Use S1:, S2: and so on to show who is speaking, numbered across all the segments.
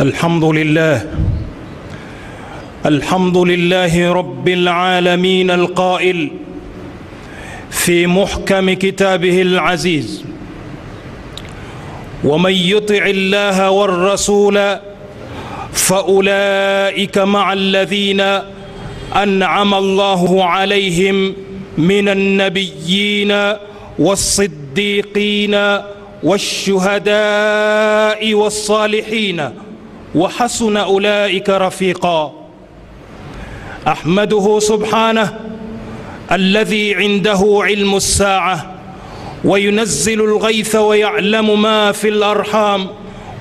S1: الحمد لله. الحمد لله رب العالمين القائل في محكم كتابه العزيز. ومن يطع الله والرسول فأولئك مع الذين أنعم الله عليهم من النبيين والصديقين والشهداء والصالحين. وحسن أولئك رفيقا. أحمده سبحانه الذي عنده علم الساعة وينزل الغيث ويعلم ما في الأرحام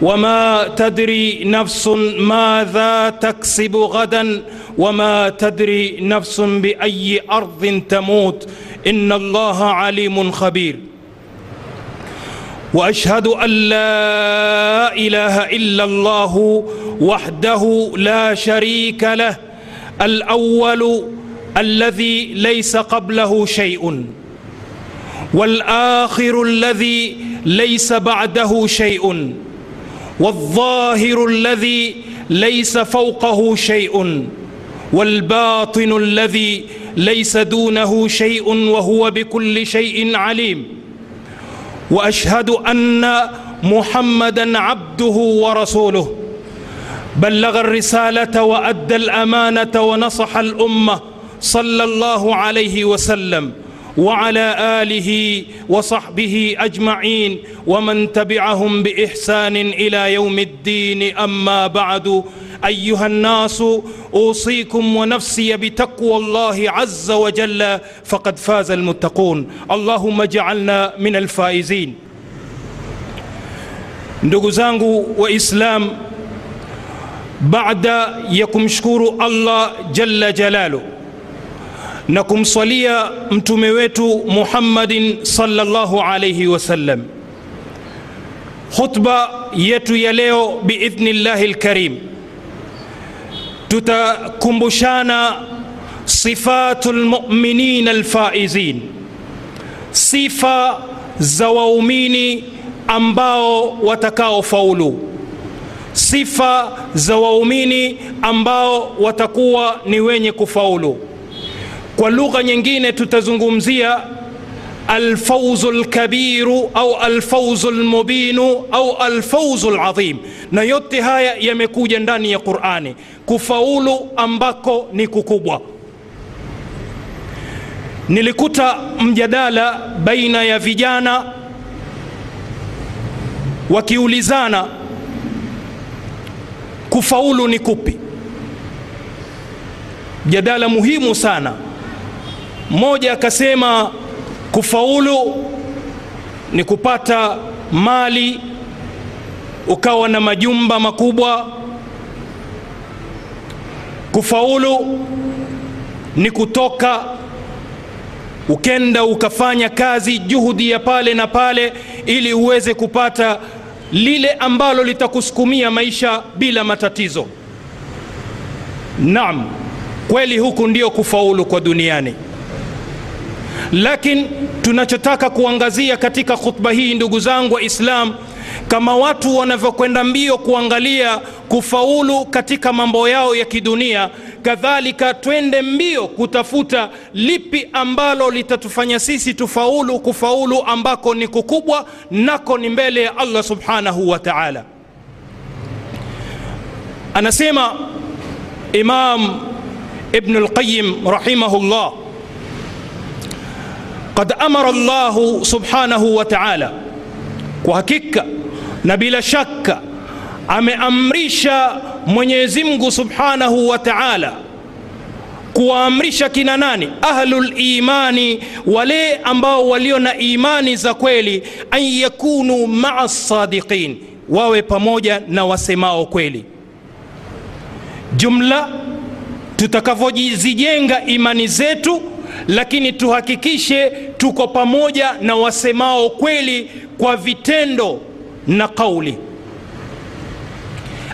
S1: وما تدري نفس ماذا تكسب غدا وما تدري نفس بأي أرض تموت. إن الله عليم خبير. وأشهد أن لا إله إلا الله وحده لا شريك له الأول الذي ليس قبله شيء والآخر الذي ليس بعده شيء والظاهر الذي ليس فوقه شيء والباطن الذي ليس دونه شيء وهو بكل شيء عليم. وأشهد أن محمدا عبده ورسوله. بلغ الرسالة وأدى الأمانة ونصح الأمة صلى الله عليه وسلم. وعلى آله وصحبه أجمعين. ومن تبعهم بإحسان إلى يوم الدين. أما بعد. ايها الناس اوصيكم ونفسي بتقوى الله عز وجل فقد فاز المتقون اللهم اجعلنا من الفائزين ndugu zangu waislam baada ya kumshukuru allah jalla jalaluh na kumswalia mtume wetu muhammadin salllahu alaihi wasallam khutba yetu ya leo biidhnillahi lkarim tutakumbushana sifatu lmuminin alfaizin. Sifa za waumini ambao watakaofaulu. Sifa za waumini ambao watakuwa ni wenye kufaulu. Kwa lugha nyingine tutazungumzia alfauzu lkabiru au alfauzu lmubinu au alfauzu ladhim na yote haya yamekuja ndani ya qurani. Kufaulu ambako ni kukubwa. Nilikuta mjadala baina ya vijana wakiulizana kufaulu ni kupi. Mjadala muhimu sana. Mmoja akasema kufaulu ni kupata mali ukawa na majumba makubwa. Kufaulu ni kutoka ukenda ukafanya kazi juhudi ya pale na pale ili uweze kupata lile ambalo litakusukumia maisha bila matatizo. Naam kweli huku ndio kufaulu kwa duniani lakini tunachotaka kuangazia katika khutba hii, ndugu zangu wa islam kama watu wanavyokwenda mbio kuangalia kufaulu katika mambo yao ya kidunia, kadhalika twende mbio kutafuta lipi ambalo litatufanya sisi tufaulu, kufaulu ambako ni kukubwa, nako ni mbele ya Allah subhanahu wa ta'ala. Anasema Imam Ibn al-Qayyim rahimahullah Qad amara llahu subhanahu wa ta'ala, kwa hakika na bila shaka ameamrisha mwenyezimgu subhanahu wa ta'ala kuwaamrisha kina nani? ahlulimani wale ambao walio na imani za kweli. An yakunu maa sadiqin, wawe pamoja na wasemao kweli. Jumla tutakavyozijenga imani zetu lakini tuhakikishe tuko pamoja na wasemao kweli kwa vitendo na kauli.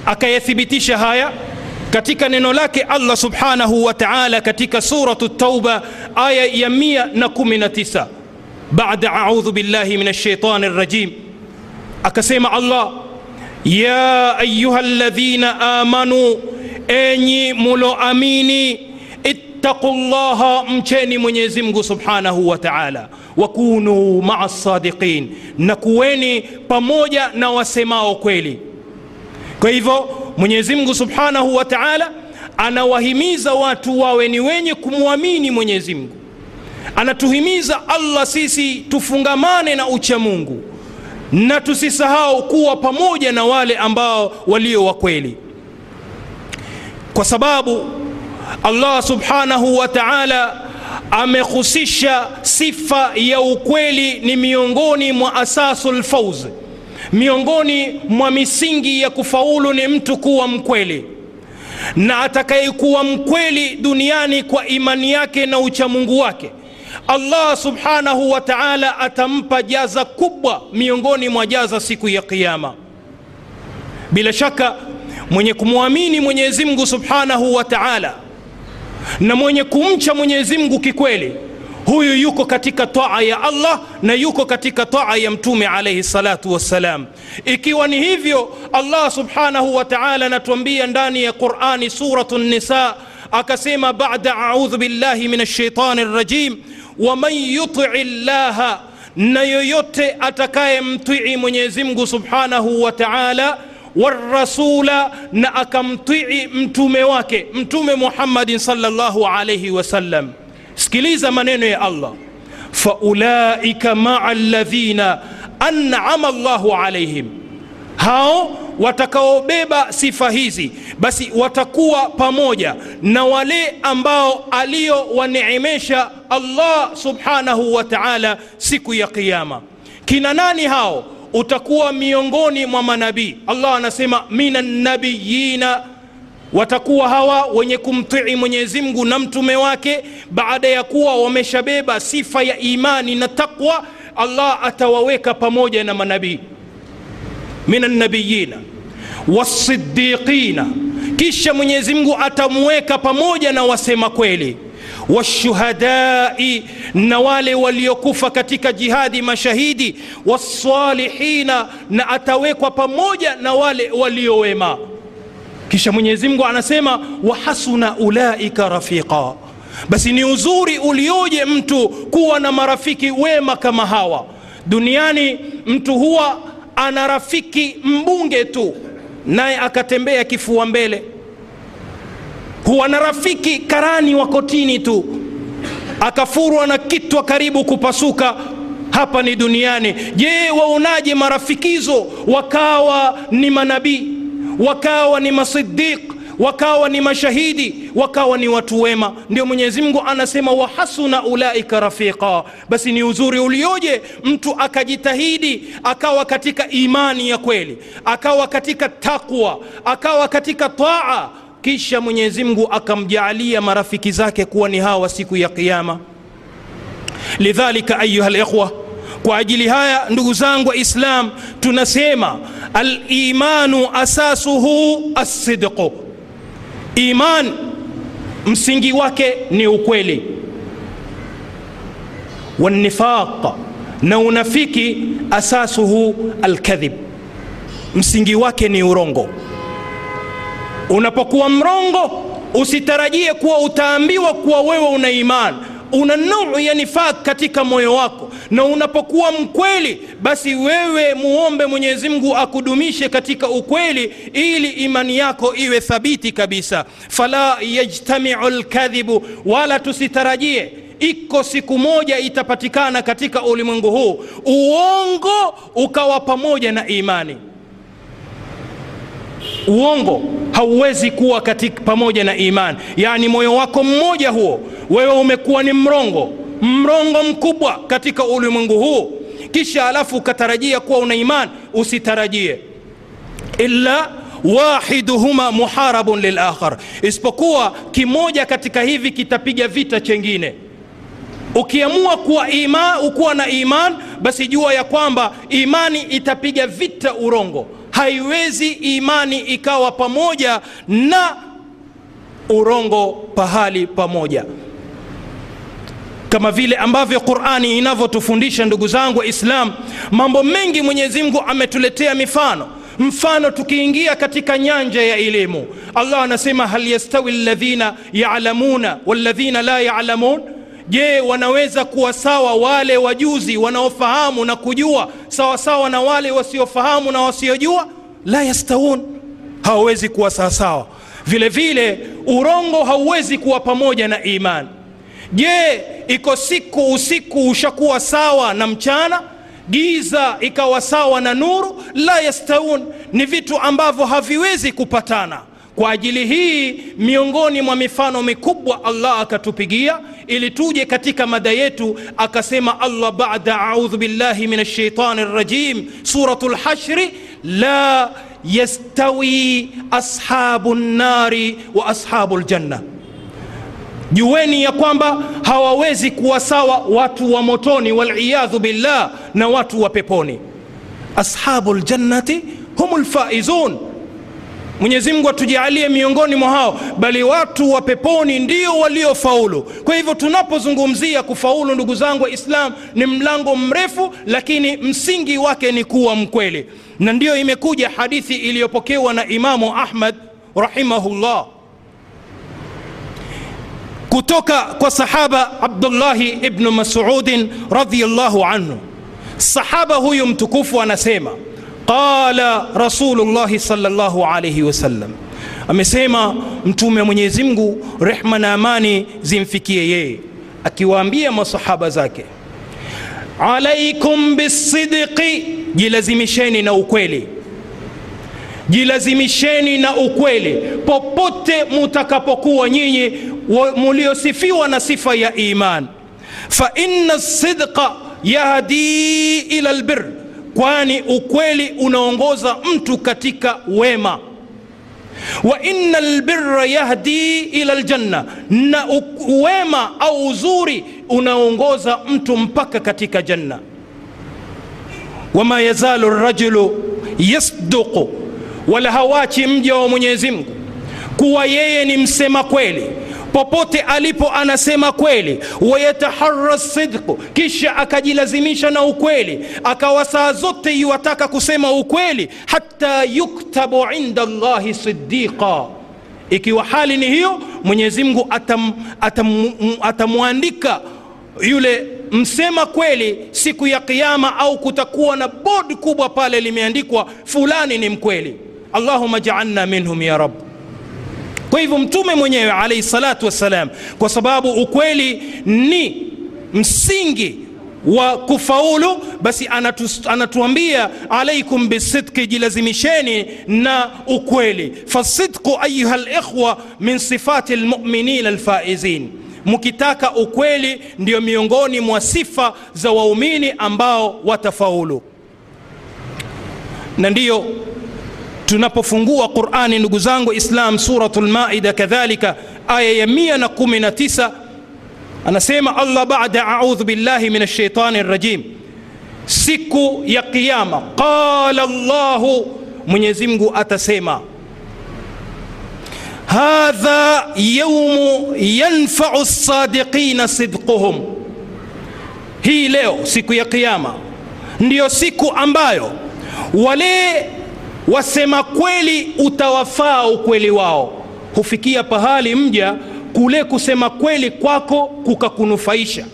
S1: Akayathibitisha haya katika neno lake allah subhanahu wa taala katika suratu tauba aya ya 119 bada audhu billahi min alshaitani rajim akasema allah ya ayuha ladhina amanu enyi muloamini ittaqu llaha mcheni mwenyezi mungu subhanahu wa taala. Wakunu maa sadiqin na kuweni pamoja na wasemao kweli. Kwa hivyo mwenyezi mungu subhanahu wa taala anawahimiza watu wawe ni wenye kumwamini mwenyezi mungu. Anatuhimiza allah sisi tufungamane na ucha mungu na tusisahau kuwa pamoja na wale ambao walio wa kweli. Kwa sababu allah subhanahu wa taala amehusisha sifa ya ukweli ni miongoni mwa asasul lfauz miongoni mwa misingi ya kufaulu ni mtu kuwa mkweli. Na atakayekuwa mkweli duniani kwa imani yake na uchamungu wake allah subhanahu wa taala atampa jaza kubwa miongoni mwa jaza siku ya qiama bila shaka mwenye kumwamini mwenyezi mungu subhanahu wa taala na mwenye kumcha mwenyezi mungu kikweli huyu yuko katika taa ya allah na yuko katika taa ya mtume alaihi salatu wassalam. Ikiwa ni hivyo allah subhanahu wa taala anatuambia ndani ya qurani suratu nisa akasema bada audhu billahi min alshaitani rajim waman yutii llaha na yoyote atakayemtii mwenyezi mungu subhanahu wa taala warasula na akamtii mtume wake mtume muhammadin salllah alaihi wasallam sikiliza maneno ya allah. Faulaika maa ladhina anama llahu alaihim hao watakaobeba sifa hizi basi watakuwa pamoja na wale ambao aliowaneemesha allah subhanahu wa taala siku ya qiama kina nani hao utakuwa miongoni mwa manabii. Allah anasema min annabiyina watakuwa hawa wenye kumtii mwenyezi mungu na mtume wake. Baada ya kuwa wameshabeba sifa ya imani na taqwa allah atawaweka pamoja na manabii. Min annabiyina wasiddiqina kisha mwenyezi mungu atamuweka pamoja na wasema kweli washuhadai na wale waliokufa katika jihadi mashahidi wasalihina na atawekwa pamoja na wale waliowema. Kisha mwenyezi mungu anasema wahasuna ulaika rafiqa. Basi ni uzuri ulioje mtu kuwa na marafiki wema kama hawa. Duniani mtu huwa ana rafiki mbunge tu naye akatembea kifua mbele huwa na rafiki karani wa kotini tu akafurwa na kitwa karibu kupasuka hapa ni duniani. Je waonaje marafikizo? Wakawa ni manabii wakawa ni masidiq wakawa ni mashahidi wakawa ni watu wema. Ndio mwenyezi mungu anasema wahasuna ulaika rafiqa. Basi ni uzuri ulioje? Mtu akajitahidi akawa katika imani ya kweli akawa katika takwa, akawa katika taa kisha mwenyezi mungu akamjaalia marafiki zake kuwa ni hawa siku ya qiama lidhalika ayuha likhwa kwa ajili haya ndugu zangu waislam tunasema alimanu asasuhu assidqu. Iman msingi wake ni ukweli. Wanifaq na unafiki asasuhu alkadhib. Msingi wake ni urongo unapokuwa mrongo usitarajie kuwa utaambiwa kuwa wewe una imani. Una nuru ya nifaq katika moyo wako. Na unapokuwa mkweli basi wewe muombe mwenyezi mungu akudumishe katika ukweli ili imani yako iwe thabiti kabisa. Fala yajtamiu lkadhibu wala tusitarajie. Iko siku moja itapatikana katika ulimwengu huu. Uongo ukawa pamoja na imani. Uongo hauwezi kuwa katika pamoja na imani. Yaani moyo wako mmoja huo wewe umekuwa ni mrongo mrongo mkubwa katika ulimwengu huu. Kisha alafu ukatarajia kuwa una imani usitarajie. Illa wahiduhuma muharabun lilakhar isipokuwa kimoja katika hivi kitapiga vita chengine. Ukiamua kuwa ima, ukuwa na iman basi jua ya kwamba imani itapiga vita urongo haiwezi imani ikawa pamoja na urongo pahali pamoja. Kama vile ambavyo qurani inavyotufundisha ndugu zangu waislam mambo mengi mwenyezi mungu ametuletea mifano. Mfano tukiingia katika nyanja ya elimu allah anasema hal yastawi alladhina yalamuna walladhina la yalamun je wanaweza kuwa sawa wale wajuzi wanaofahamu na kujua sawasawa sawa na wale wasiofahamu na wasiojua? La yastawun hawawezi kuwa sawasawa vile vile urongo hauwezi kuwa pamoja na imani. Je iko siku usiku ushakuwa sawa na mchana giza ikawa sawa na nuru? La yastaun ni vitu ambavyo haviwezi kupatana. Kwa ajili hii miongoni mwa mifano mikubwa allah akatupigia ili tuje katika mada yetu akasema allah bada audhu billahi min alshaitani rajim suratu lhashri la yastawi ashabu nnari wa ashabu ljanna jueni ya kwamba hawawezi kuwa sawa watu wa motoni waliyadhu billah na watu wa peponi. Ashabu ljannati hum lfaizun mwenyezi mungu atujalie miongoni mwa hao bali watu wa peponi ndio waliofaulu. Kwa hivyo tunapozungumzia kufaulu ndugu zangu wa islam ni mlango mrefu lakini msingi wake ni kuwa mkweli. Na ndiyo imekuja hadithi iliyopokewa na imamu ahmad rahimahullah. Kutoka kwa sahaba abdullahi ibnu masudin radhiyallahu anhu. Sahaba huyu mtukufu anasema qala rasulullahi salllahu alaihi wasallam amesema mtume wa mwenyezi mungu rehma na amani zimfikie yeye. Akiwaambia masahaba zake alaikum bisidqi jilazimisheni na ukweli. Jilazimisheni na ukweli. Popote mutakapokuwa nyinyi muliosifiwa na sifa ya iman. Fa inna sidqa yahdi ila lbir kwani ukweli unaongoza mtu katika wema. Wa inna albirra yahdi ila ljanna na wema au uzuri unaongoza mtu mpaka katika janna. Wama yazalu rajulu yasduqu. Wala hawachi mja wa mwenyezi mungu. Kuwa yeye ni msema kweli popote alipo anasema kweli. Wayatahara sidqu kisha akajilazimisha na ukweli. Akawa saa zote yuwataka kusema ukweli. Hata yuktabu inda llahi sidiqa ikiwa hali ni hiyo mwenyezi mungu atam, atam, atamwandika yule msema kweli siku ya qiama au kutakuwa na bodi kubwa pale limeandikwa fulani ni mkweli. Allahuma jaalna minhum ya rab kwa hivyo mtume mwenyewe alaihi salatu wassalam kwa sababu ukweli ni msingi wa kufaulu basi anatu, anatuambia alaikum bisidqi jilazimisheni na ukweli. Fasidqu ayuha likhwa min sifati lmuminin alfaizin. Mkitaka ukweli ndio miongoni mwa sifa za waumini ambao watafaulu. Na ndiyo tunapofungua qurani ndugu zangu islam surat lmaida kadhalika aya ya 119 anasema allah bada audhu billahi min alshaitani rajim siku ya qiama qala llahu mwenyezimngu atasema hadha yaumu yanfau lsadiqina sidquhum. Hii leo siku ya qiama ndiyo siku ambayo wale wasema kweli utawafaa ukweli wao. Hufikia pahali mja kule kusema kweli kwako kukakunufaisha.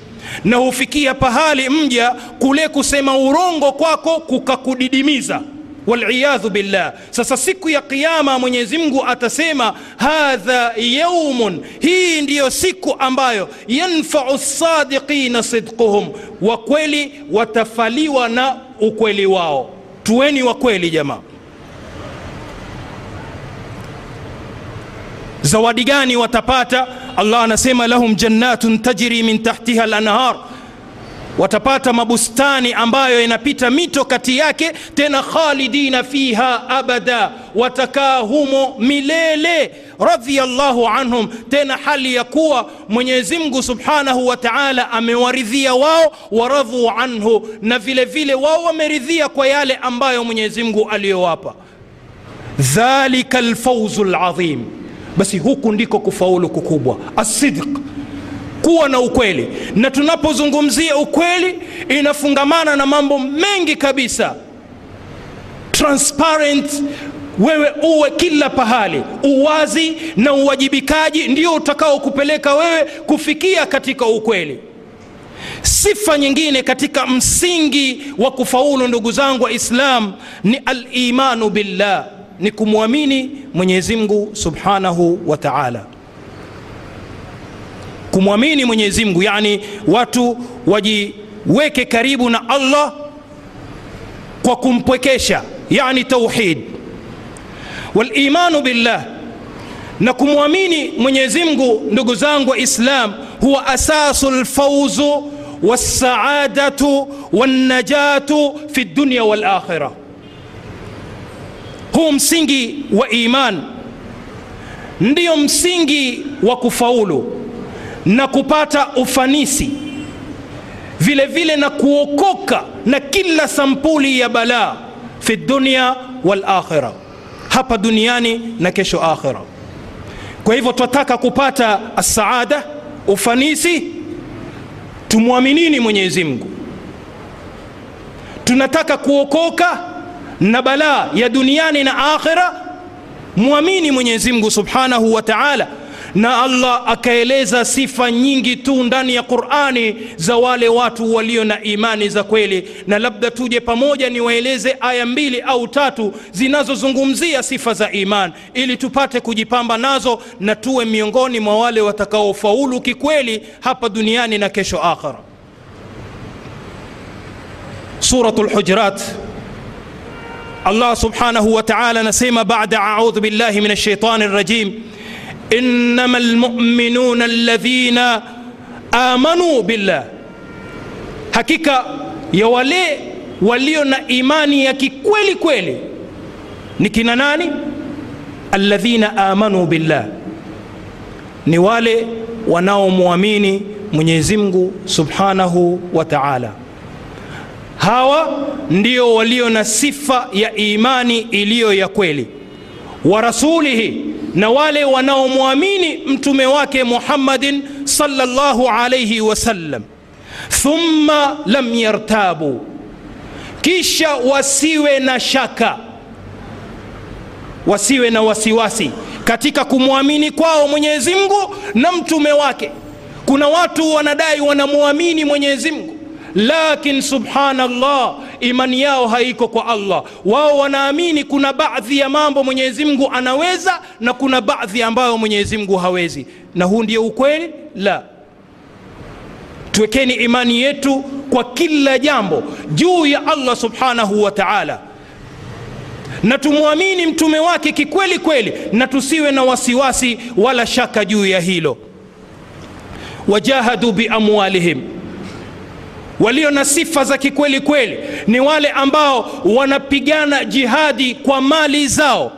S1: Na hufikia pahali mja kule kusema urongo kwako kukakudidimiza. Waliyadhu billah. Sasa siku ya qiama mwenyezi mungu atasema hadha yaumun hii ndiyo siku ambayo yanfau sadiqina sidquhum. Wakweli watafaliwa na ukweli wao. Tuweni wakweli jamaa zawadi gani watapata? Allah anasema lahum jannatun tajri min tahtiha lanhar watapata mabustani ambayo inapita mito kati yake tena khalidina fiha abada. Watakaa humo milele radhiallahu anhum. Tena hali ya kuwa mwenyezi mungu subhanahu wa taala amewaridhia wao waradhu anhu. Na vile vile wao wameridhia kwa yale ambayo mwenyezi mungu aliyowapa. Dhalika lfauzu ladhim basi huku ndiko kufaulu kukubwa asidq kuwa na ukweli. Na tunapozungumzia ukweli inafungamana na mambo mengi kabisa. Transparent wewe uwe kila pahali. Uwazi na uwajibikaji ndio utakaokupeleka wewe kufikia katika ukweli. Sifa nyingine katika msingi wa kufaulu ndugu zangu waislam ni alimanu billah ni kumwamini Mwenyezi Mungu Subhanahu wa Ta'ala. Kumwamini Mwenyezi Mungu, yani watu wajiweke karibu na Allah kwa kumpwekesha, yani tauhid. Walimanu billah, na kumwamini Mwenyezi Mungu, ndugu zangu Waislam, huwa asasu lfauzu wassaadatu wannajatu fi dunya wal akhirah huu msingi wa iman. Ndiyo msingi wa kufaulu na kupata ufanisi. Vile vile na kuokoka na kila sampuli ya balaa fi dunia wal akhira hapa duniani na kesho akhira. Kwa hivyo twataka kupata assaada ufanisi. Tumwaminini mwenyezi mungu. Tunataka kuokoka na balaa ya duniani na akhira mwamini mwenyezi mungu subhanahu wa taala. Na allah akaeleza sifa nyingi tu ndani ya qurani za wale watu walio na imani za kweli. Na labda tuje pamoja niwaeleze aya mbili au tatu zinazozungumzia sifa za iman ili tupate kujipamba nazo na tuwe miongoni mwa wale watakaofaulu kikweli hapa duniani na kesho akhira suratu lhujurat Allah subhanahu wa ta'ala anasema baada audhu billahi min shaitani rajim, innama lmuminuna alladhina amanu billah, hakika ya wale walio na imani ya kikweli kweli ni kina nani? Alladhina amanu billah, ni wale wanaomwamini Mwenyezi Mungu subhanahu wa ta'ala hawa ndio walio na sifa ya imani iliyo ya kweli. Wa rasulihi na wale wanaomwamini mtume wake muhammadin salllahu alaihi wasallam thumma lam yartabu. Kisha wasiwe na shaka. Wasiwe na wasiwasi katika kumwamini kwao mwenyezi mungu na mtume wake. Kuna watu wanadai wanamwamini mwenyezi mungu lakin subhanallah imani yao haiko kwa allah. Wao wanaamini kuna baadhi ya mambo mwenyezi mungu anaweza na kuna baadhi ambayo mwenyezi mungu hawezi. Na huu ndio ukweli? La. Tuwekeni imani yetu kwa kila jambo juu ya allah subhanahu wa taala. Na tumwamini mtume wake kikweli kweli na tusiwe na wasiwasi wala shaka juu ya hilo. Wajahadu biamwalihim walio na sifa za kikweli kweli ni wale ambao wanapigana jihadi kwa mali zao.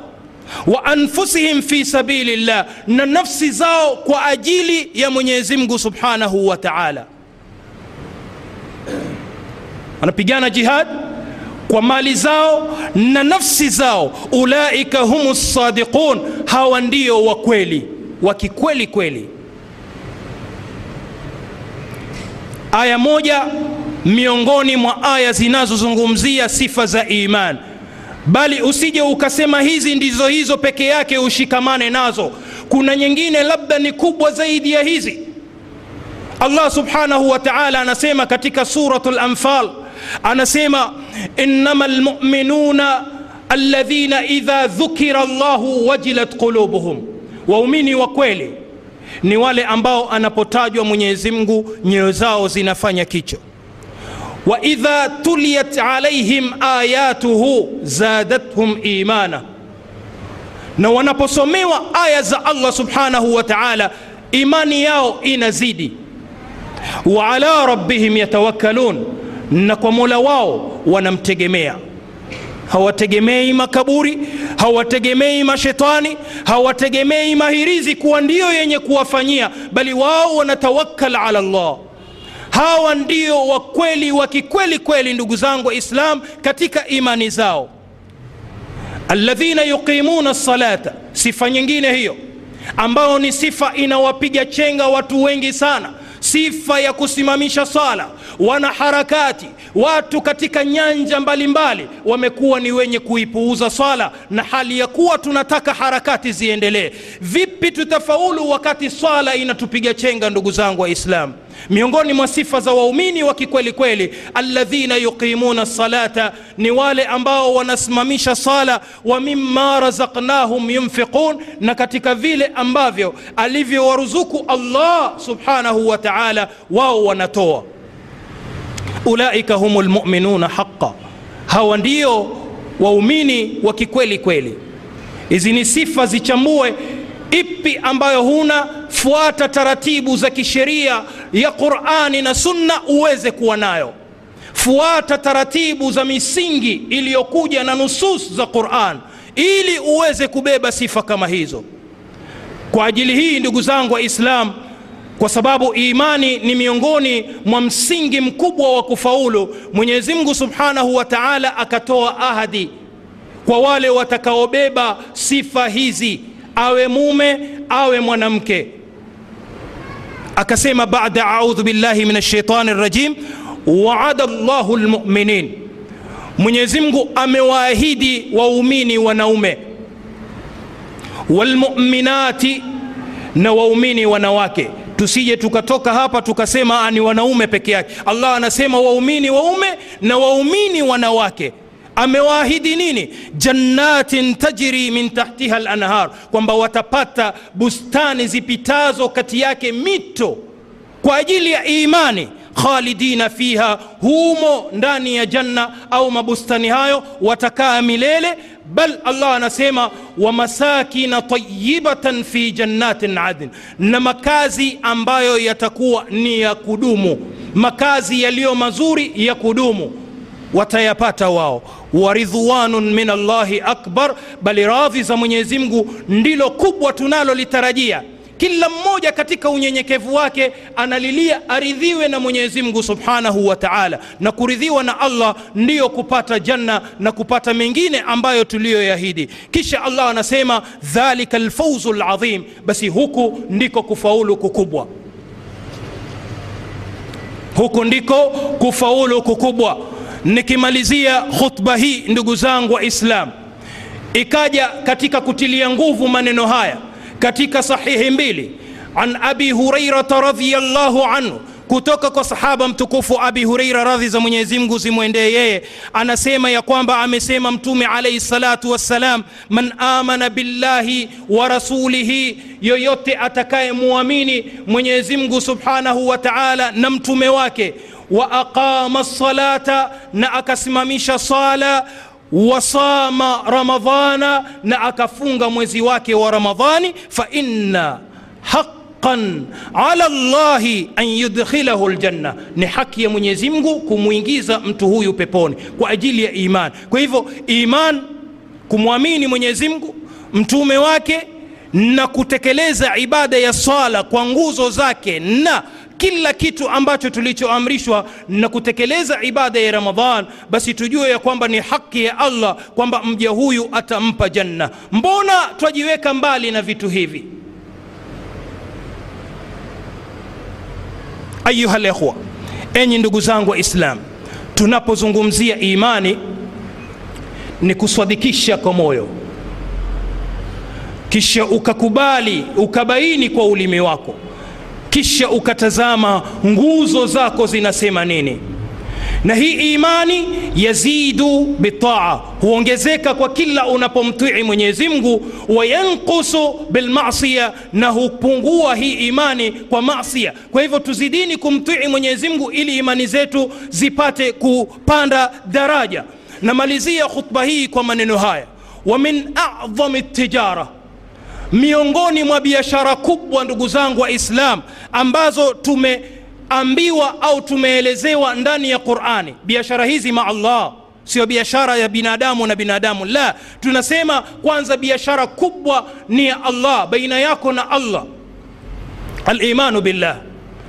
S1: Wa anfusihim fi sabilillah na nafsi zao kwa ajili ya mwenyezi mungu subhanahu wa taala. Wanapigana jihad kwa mali zao na nafsi zao. Ulaika humu sadiqun hawa ndio wa kweli wa kikweli kweli aya moja miongoni mwa aya zinazozungumzia sifa za iman. Bali usije ukasema hizi ndizo hizo peke yake ushikamane nazo. Kuna nyingine labda ni kubwa zaidi ya hizi. Allah subhanahu wa taala anasema katika suratu lanfal anasema innama lmuminuna alladhina idha dhukira llahu wajilat qulubuhum. Waumini wa kweli ni wale ambao anapotajwa mwenyezi mungu nyoyo zao zinafanya kicho. Wa idha tuliyat alaihim ayatuhu zadathum imana. Na wanaposomewa aya za allah subhanahu wa taala imani yao inazidi. Wa ala rabbihim yatawakkalun. Na kwa mola wao wanamtegemea hawategemei makaburi hawategemei mashetani hawategemei mahirizi kuwa ndiyo yenye kuwafanyia bali wao wanatawakkal ala llah hawa ndio wakweli wa kikweli kweli ndugu zangu waislam katika imani zao. Alladhina yuqimuna salata sifa nyingine hiyo ambayo ni sifa inawapiga chenga watu wengi sana sifa ya kusimamisha sala wanaharakati watu katika nyanja mbalimbali wamekuwa ni wenye kuipuuza swala na hali ya kuwa tunataka harakati ziendelee. Vipi tutafaulu wakati swala inatupiga chenga ndugu zangu waislamu miongoni mwa sifa za waumini wa kikweli kweli alladhina yuqimuna salata ni wale ambao wanasimamisha sala wa mimma razaqnahum yunfiqun na katika vile ambavyo alivyowaruzuku allah subhanahu wa taala wao wanatoa. Ulaika humu lmuminuna haqa hawa ndio waumini wa kikweli kweli. Hizi ni sifa zichambue ipi ambayo huna fuata taratibu za kisheria ya qurani na sunna uweze kuwa nayo. Fuata taratibu za misingi iliyokuja na nusus za quran ili uweze kubeba sifa kama hizo. Kwa ajili hii ndugu zangu waislam kwa sababu imani ni miongoni mwa msingi mkubwa wa kufaulu mwenyezi mungu subhanahu wa taala akatoa ahadi kwa wale watakaobeba sifa hizi awe mume awe mwanamke. Akasema bada audhu billahi min alshaitani rajim waada llahu lmuminin mwenyezi mungu amewaahidi waumini wanaume. Walmuminati na waumini wanawake. Tusije tukatoka hapa tukasema ni wanaume peke yake. Allah anasema waumini waume na waumini wanawake amewaahidi nini? Jannatin tajri min tahtiha lanhar kwamba watapata bustani zipitazo kati yake mito kwa ajili ya imani khalidina fiha humo ndani ya janna au mabustani hayo watakaa milele. Bal allah anasema wa masakina tayibatan fi jannatin adn na makazi ambayo yatakuwa ni ya kudumu makazi yaliyo mazuri ya kudumu watayapata wao. Waridhwanun min allahi akbar bali radhi za mwenyezi mungu ndilo kubwa tunalolitarajia. Kila mmoja katika unyenyekevu wake analilia aridhiwe na mwenyezi mungu subhanahu wa taala. Na kuridhiwa na allah ndiyo kupata janna na kupata mengine ambayo tuliyoyahidi. Kisha allah anasema dhalika alfawzu ladhim basi huku ndiko kufaulu kukubwa. Huku ndiko kufaulu kukubwa nikimalizia khutba hii ndugu zangu Waislamu, ikaja katika kutilia nguvu maneno haya katika sahihi mbili. An abi hurairata radhiallahu anhu kutoka kwa sahaba mtukufu abi Huraira, radhi za mwenyezi mungu zimwendee yeye anasema ya kwamba amesema mtume alaihi salatu wassalam man amana billahi wa rasulihi yoyote atakayemwamini mwenyezi mungu subhanahu wa taala na mtume wake wa aqama salata na akasimamisha sala wasama ramadhana na akafunga mwezi wake wa ramadhani fa inna haqqan ala llahi an yudkhilahu ljanna ni haki ya mwenyezi mungu kumwingiza mtu huyu peponi kwa ajili ya iman. Kwa hivyo iman kumwamini mwenyezi mungu mtume wake na kutekeleza ibada ya swala kwa nguzo zake na kila kitu ambacho tulichoamrishwa na kutekeleza ibada ya ramadhan basi tujue ya kwamba ni haki ya allah kwamba mja huyu atampa janna. Mbona twajiweka mbali na vitu hivi? Ayuha lekhwa enyi ndugu zangu wa Islam, tunapozungumzia imani ni kuswadikisha kwa moyo. Kisha ukakubali ukabaini kwa ulimi wako kisha ukatazama nguzo zako zinasema nini. Na hii imani yazidu bitaa huongezeka kwa kila unapomtii mwenyezi mungu wayankusu bilmasia na hupungua hii imani kwa masia kwa hivyo tuzidini kumtii mwenyezi mungu ili imani zetu zipate kupanda daraja. Namalizia khutba hii kwa maneno haya. Wa min adhami tijara miongoni mwa biashara kubwa ndugu zangu waislam ambazo tumeambiwa au tumeelezewa ndani ya qurani. Biashara hizi ma allah sio biashara ya binadamu na binadamu. La tunasema kwanza biashara kubwa ni ya allah baina yako na allah. Alimanu billah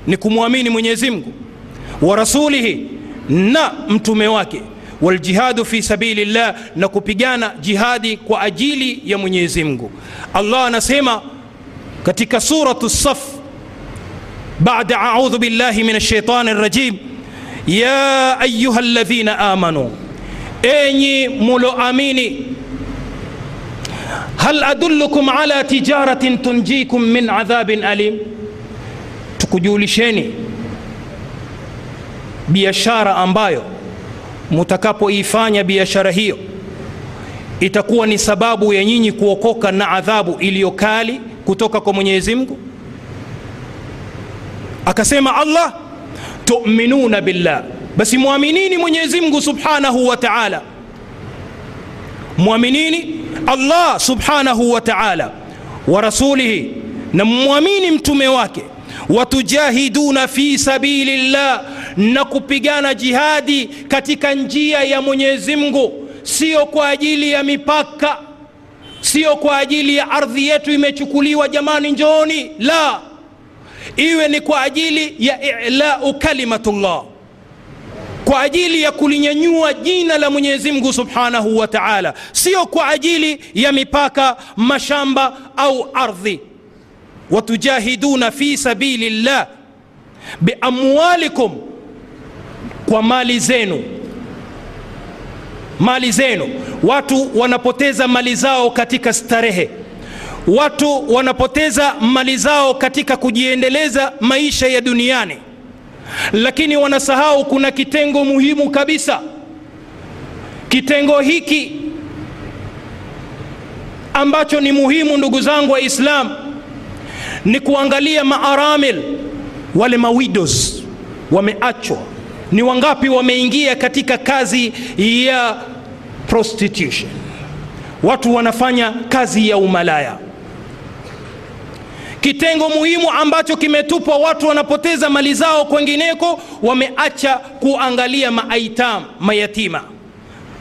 S1: ni kumwamini mwenyezi mungu wa rasulihi na mtume wake waljihadu fi sabilillah, na kupigana jihadi kwa ajili ya Mwenyezi Mungu. Allah anasema katika suratu Saf baada audhu billahi min shaitani rajim, ya ayuha ladhina amanu, enyi muloamini, hal adullukum ala tijaratin tunjikum min adhabin alim, tukujulisheni biashara ambayo mutakapoifanya biashara hiyo itakuwa ni sababu ya nyinyi kuokoka na adhabu iliyo kali kutoka kwa mwenyezi mungu? Akasema allah tuminuna billah. Basi mwaminini mwenyezi mungu subhanahu wa taala. Mwaminini allah subhanahu wa taala wa rasulihi na mwamini mtume wake watujahiduna fi sabilillah, na kupigana jihadi katika njia ya mwenyezi mungu sio kwa ajili ya mipaka sio kwa ajili ya ardhi yetu imechukuliwa jamani njooni. La iwe ni kwa ajili ya ilau kalimatullah kwa ajili ya kulinyanyua jina la mwenyezi mungu subhanahu wa taala sio kwa ajili ya mipaka mashamba au ardhi watujahiduna fi sabili llah biamwalikum kwa mali zenu. Mali zenu. Watu wanapoteza mali zao katika starehe. Watu wanapoteza mali zao katika kujiendeleza maisha ya duniani. Lakini wanasahau kuna kitengo muhimu kabisa. Kitengo hiki ambacho ni muhimu ndugu zangu wa islam ni kuangalia maaramil. Wale mawidos wameachwa. Ni wangapi wameingia katika kazi ya prostitution? Watu wanafanya kazi ya umalaya. Kitengo muhimu ambacho kimetupwa watu wanapoteza mali zao kwengineko wameacha kuangalia maaitam mayatima.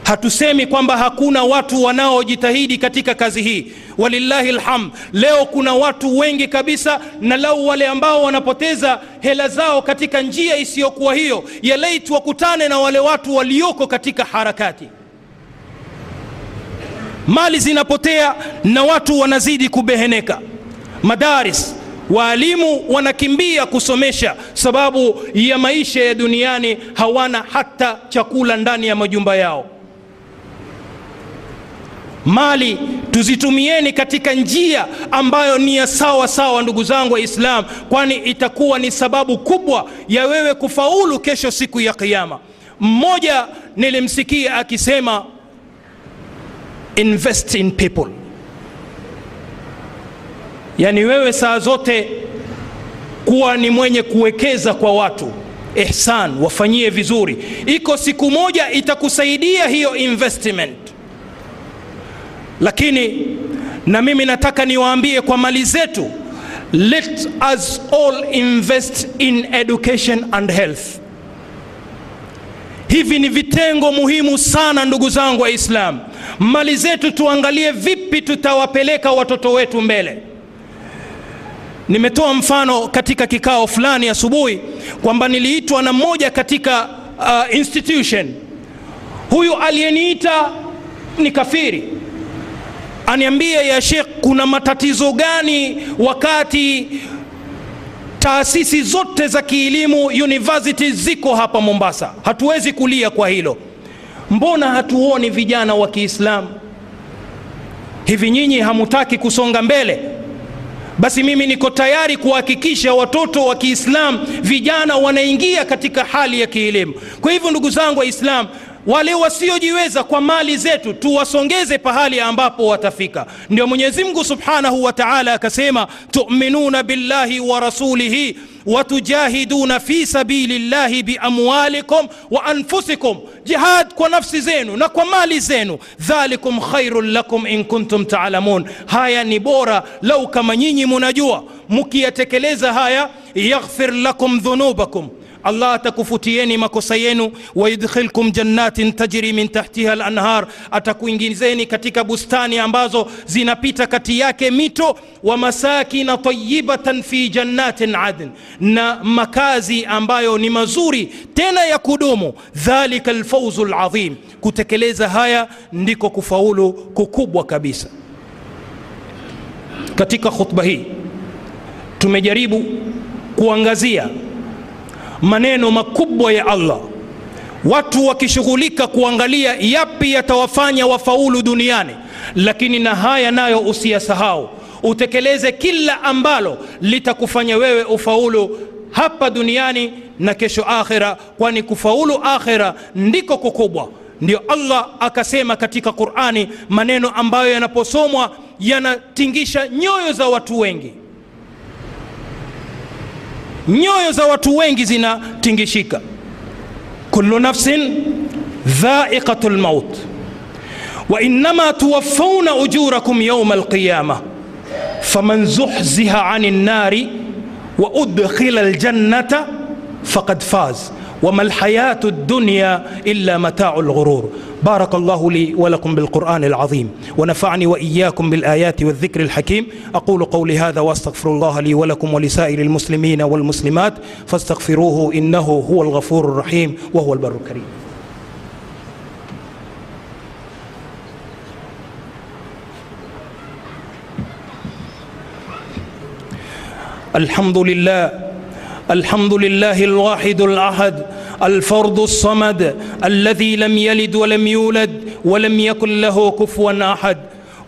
S1: Hatusemi kwamba hakuna watu wanaojitahidi katika kazi hii walillahi lhamd leo kuna watu wengi kabisa na lau wale ambao wanapoteza hela zao katika njia isiyokuwa hiyo ya wakutane na wale watu walioko katika harakati. Mali zinapotea na watu wanazidi kubeheneka. Madaris waalimu wanakimbia kusomesha sababu ya maisha ya duniani hawana hata chakula ndani ya majumba yao mali tuzitumieni katika njia ambayo ni ya sawa sawa ndugu zangu waislam kwani itakuwa ni sababu kubwa ya wewe kufaulu kesho siku ya kiama mmoja nilimsikia akisema invest in people. Yani wewe saa zote kuwa ni mwenye kuwekeza kwa watu. Ihsan wafanyie vizuri. Iko siku moja itakusaidia hiyo investment lakini na mimi nataka niwaambie kwa mali zetu let us all invest in education and health. Hivi ni vitengo muhimu sana ndugu zangu waislam mali zetu tuangalie vipi tutawapeleka watoto wetu mbele. Nimetoa mfano katika kikao fulani asubuhi kwamba niliitwa na mmoja katika uh, institution. Huyu aliyeniita ni kafiri aniambia ya shekh kuna matatizo gani wakati taasisi zote za kielimu university ziko hapa mombasa? Hatuwezi kulia kwa hilo. Mbona hatuoni vijana wa kiislamu? Hivi nyinyi hamutaki kusonga mbele? Basi mimi niko tayari kuhakikisha watoto wa kiislam vijana wanaingia katika hali ya kielimu. Kwa hivyo ndugu zangu waislam wale wasiojiweza kwa mali zetu tuwasongeze pahali ambapo watafika. Ndio mwenyezi mungu subhanahu wa taala akasema tuminuna billahi wa rasulihi watujahiduna fi sabili llahi biamwalikum wa anfusikum. Jihad kwa nafsi zenu na kwa mali zenu. Dhalikum khairun lakum in kuntum taalamun haya ni bora lau kama nyinyi munajua. Mukiyatekeleza haya yaghfir lakum dhunubakum allah atakufutieni makosa yenu. Wayudkhilkum jannatin tajri min tahtiha lanhar atakuingizeni katika bustani ambazo zinapita kati yake mito. Wa masakina tayibatan fi jannatin adn na makazi ambayo ni mazuri tena ya kudumu. Dhalika alfauzu ladhim kutekeleza haya ndiko kufaulu kukubwa kabisa. Katika khutba hii tumejaribu kuangazia maneno makubwa ya Allah, watu wakishughulika kuangalia yapi yatawafanya wafaulu duniani, lakini na haya nayo usiyasahau, utekeleze kila ambalo litakufanya wewe ufaulu hapa duniani na kesho akhera, kwani kufaulu akhera ndiko kukubwa. Ndio Allah akasema katika Qur'ani maneno ambayo yanaposomwa yanatingisha nyoyo za watu wengi nyoyo za watu wengi zinatingishika. kullu nafsin dhaiqatu lmaut tuwaffawna ujurakum yauma alqiyama faman zuhziha ani nnari wa udkhila aljannata faqad faz وما الحياة الدنيا إلا متاع الغرور. بارك الله لي ولكم بالقرآن العظيم ونفعني وإياكم بالآيات والذكر الحكيم. أقول قولي هذا وأستغفر الله لي ولكم ولسائر المسلمين والمسلمات فاستغفروه إنه هو الغفور الرحيم وهو البر الكريم. الحمد لله الحمد لله الواحد الأحد الفرد الصمد الذي لم يلد ولم يولد ولم يكن له كفوا أحد.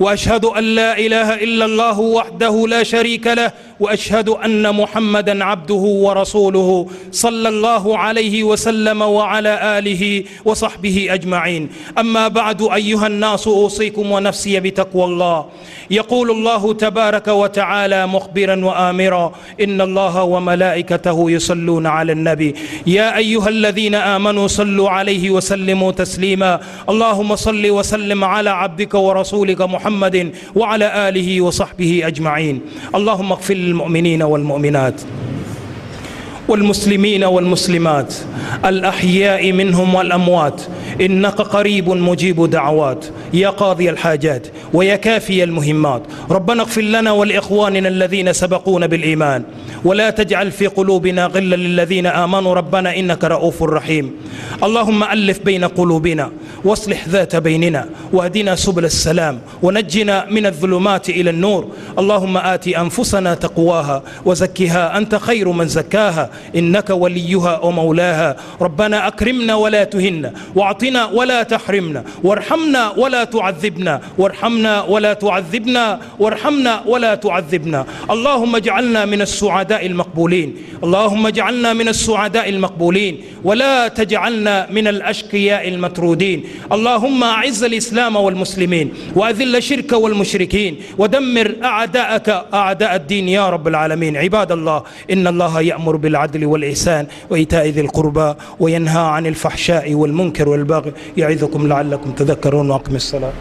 S1: وأشهد أن لا إله إلا الله وحده لا شريك له وأشهد أن محمدا عبده ورسوله صلى الله عليه وسلم وعلى آله وصحبه أجمعين. أما بعد أيها الناس أوصيكم ونفسي بتقوى الله. يقول الله تبارك وتعالى مخبرا وامرا إن الله وملائكته يصلون على النبي. يا أيها الذين آمنوا صلوا عليه وسلموا تسليما. اللهم صل وسلم على عبدك ورسولك محمد وعلى آله وصحبه أجمعين. اللهم اغفر للمؤمنين والمؤمنات. والمسلمين والمسلمات الأحياء منهم والأموات. إنك قريب مجيب دعوات. يا قاضي الحاجات ويا كافي المهمات. ربنا اغفر لنا ولإخواننا الذين سبقونا بالإيمان. ولا تجعل في قلوبنا غلا للذين آمنوا. ربنا إنك رؤوف رحيم. اللهم ألف بين قلوبنا واصلح ذات بيننا واهدنا سبل السلام ونجنا من الظلمات إلى النور. اللهم آت أنفسنا تقواها وزكها أنت خير من زكاها. إنك وليها ومولاها. ربنا أكرمنا ولا تهنا وأعطنا ولا تحرمنا وارحمنا ولا تعذبنا وارحمنا ولا تعذبنا وارحمنا ولا تعذبنا. اللهم اجعلنا من السعداء المقبولين. اللهم اجعلنا من السعداء المقبولين. ولا تجعلنا من الأشقياء المطرودين. اللهم أعز الإسلام والمسلمين وأذل الشرك والمشركين ودمر أعداءك أعداء الدين يا رب العالمين. عباد الله إن الله يأمر بالعدل والإحسان وإيتاء ذي القربى وينهى عن الفحشاء والمنكر والبغي يعظكم لعلكم تذكرون وأقم الصلاة.